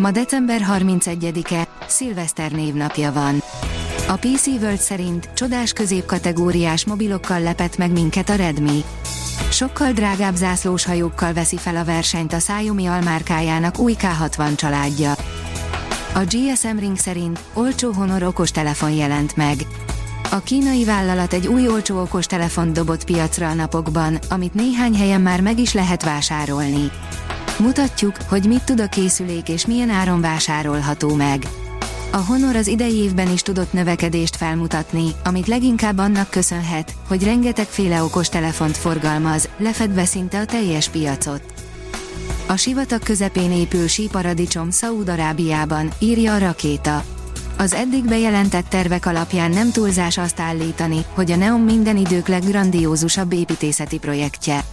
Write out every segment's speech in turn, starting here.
Ma december 31-e, szilveszter névnapja van. A PC World szerint csodás középkategóriás mobilokkal lepett meg minket a Redmi. Sokkal drágább zászlós hajókkal veszi fel a versenyt a Xiaomi almárkájának új K60 családja. A GSM Ring szerint olcsó Honor okostelefon jelent meg. A kínai vállalat egy új olcsó okostelefont dobott piacra a napokban, amit néhány helyen már meg is lehet vásárolni. Mutatjuk, hogy mit tud a készülék és milyen áron vásárolható meg. A Honor az idei évben is tudott növekedést felmutatni, amit leginkább annak köszönhet, hogy rengetegféle okos telefont forgalmaz, lefedve szinte a teljes piacot. A sivatag közepén épül síparadicsom Szaúd-Arábiában, írja a rakéta. Az eddig bejelentett tervek alapján nem túlzás azt állítani, hogy a Neon minden idők leggrandiózusabb építészeti projektje.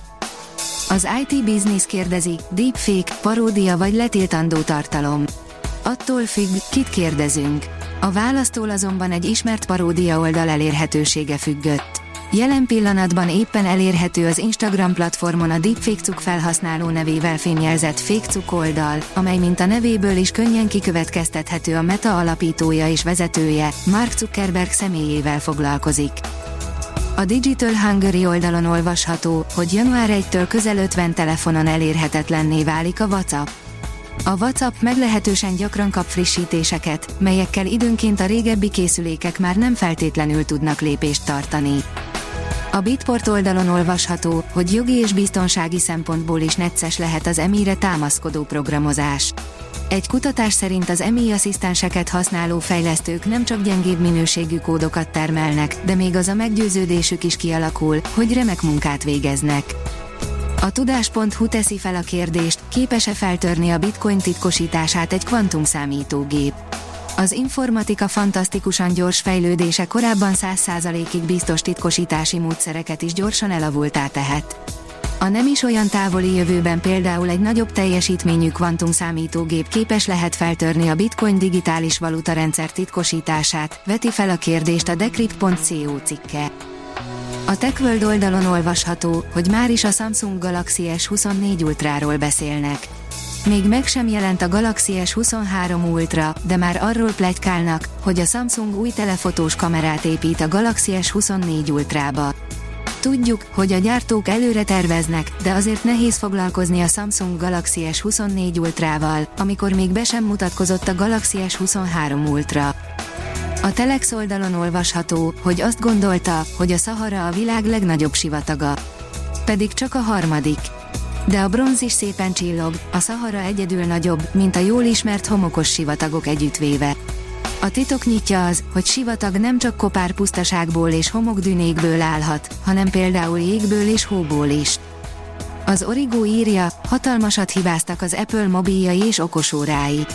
Az IT Business kérdezi, deepfake, paródia vagy letiltandó tartalom. Attól függ, kit kérdezünk. A választól azonban egy ismert paródia oldal elérhetősége függött. Jelen pillanatban éppen elérhető az Instagram platformon a Deepfake felhasználó nevével fényjelzett FakeCuk oldal, amely mint a nevéből is könnyen kikövetkeztethető a Meta alapítója és vezetője, Mark Zuckerberg személyével foglalkozik. A Digital Hungary oldalon olvasható, hogy január 1-től közel 50 telefonon elérhetetlenné válik a WhatsApp. A WhatsApp meglehetősen gyakran kap frissítéseket, melyekkel időnként a régebbi készülékek már nem feltétlenül tudnak lépést tartani. A Bitport oldalon olvasható, hogy jogi és biztonsági szempontból is necces lehet az emire támaszkodó programozás. Egy kutatás szerint az EMI asszisztenseket használó fejlesztők nem csak gyengébb minőségű kódokat termelnek, de még az a meggyőződésük is kialakul, hogy remek munkát végeznek. A tudás.hu teszi fel a kérdést, képes-e feltörni a bitcoin titkosítását egy kvantumszámítógép. Az informatika fantasztikusan gyors fejlődése korábban 100%-ig biztos titkosítási módszereket is gyorsan elavultá tehet. A nem is olyan távoli jövőben például egy nagyobb teljesítményű kvantumszámítógép képes lehet feltörni a bitcoin digitális valuta rendszer titkosítását, veti fel a kérdést a decrypt.co cikke. A TechWorld oldalon olvasható, hogy már is a Samsung Galaxy S24 Ultráról beszélnek. Még meg sem jelent a Galaxy S23 Ultra, de már arról plegykálnak, hogy a Samsung új telefotós kamerát épít a Galaxy S24 Ultrába. Tudjuk, hogy a gyártók előre terveznek, de azért nehéz foglalkozni a Samsung Galaxy S24 Ultrával, amikor még be sem mutatkozott a Galaxy S23 Ultra. A Telex oldalon olvasható, hogy azt gondolta, hogy a Sahara a világ legnagyobb sivataga. Pedig csak a harmadik. De a bronz is szépen csillog, a Sahara egyedül nagyobb, mint a jól ismert homokos sivatagok együttvéve. A titok nyitja az, hogy sivatag nem csak kopár pusztaságból és homokdünékből állhat, hanem például jégből és hóból is. Az Origo írja, hatalmasat hibáztak az Apple mobiljai és okosórái.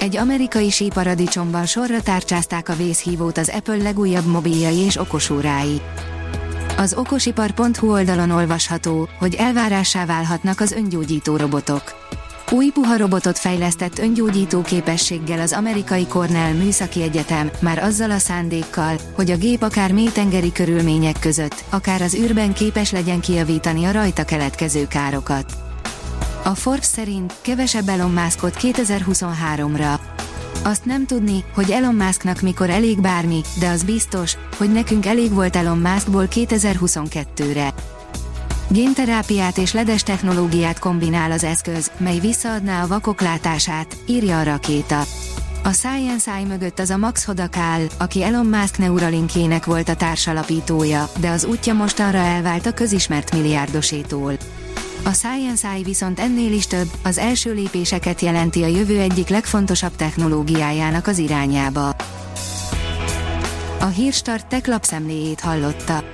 Egy amerikai síparadicsomban sorra tárcsázták a vészhívót az Apple legújabb mobiljai és okosórái. Az okosipar.hu oldalon olvasható, hogy elvárássá válhatnak az öngyógyító robotok. Új puha robotot fejlesztett öngyógyító képességgel az amerikai Cornell Műszaki Egyetem, már azzal a szándékkal, hogy a gép akár mélytengeri körülmények között, akár az űrben képes legyen kijavítani a rajta keletkező károkat. A Forbes szerint kevesebb Elon Muskot 2023-ra. Azt nem tudni, hogy Elon Musknak mikor elég bármi, de az biztos, hogy nekünk elég volt Elon Muskból 2022-re. Génterápiát és ledes technológiát kombinál az eszköz, mely visszaadná a vakok látását, írja a rakéta. A Science Eye mögött az a Max Hodak áll, aki Elon Musk Neuralinkjének volt a társalapítója, de az útja mostanra elvált a közismert milliárdosétól. A Science Eye viszont ennél is több, az első lépéseket jelenti a jövő egyik legfontosabb technológiájának az irányába. A Hírstart tech lapszemléjét hallotta.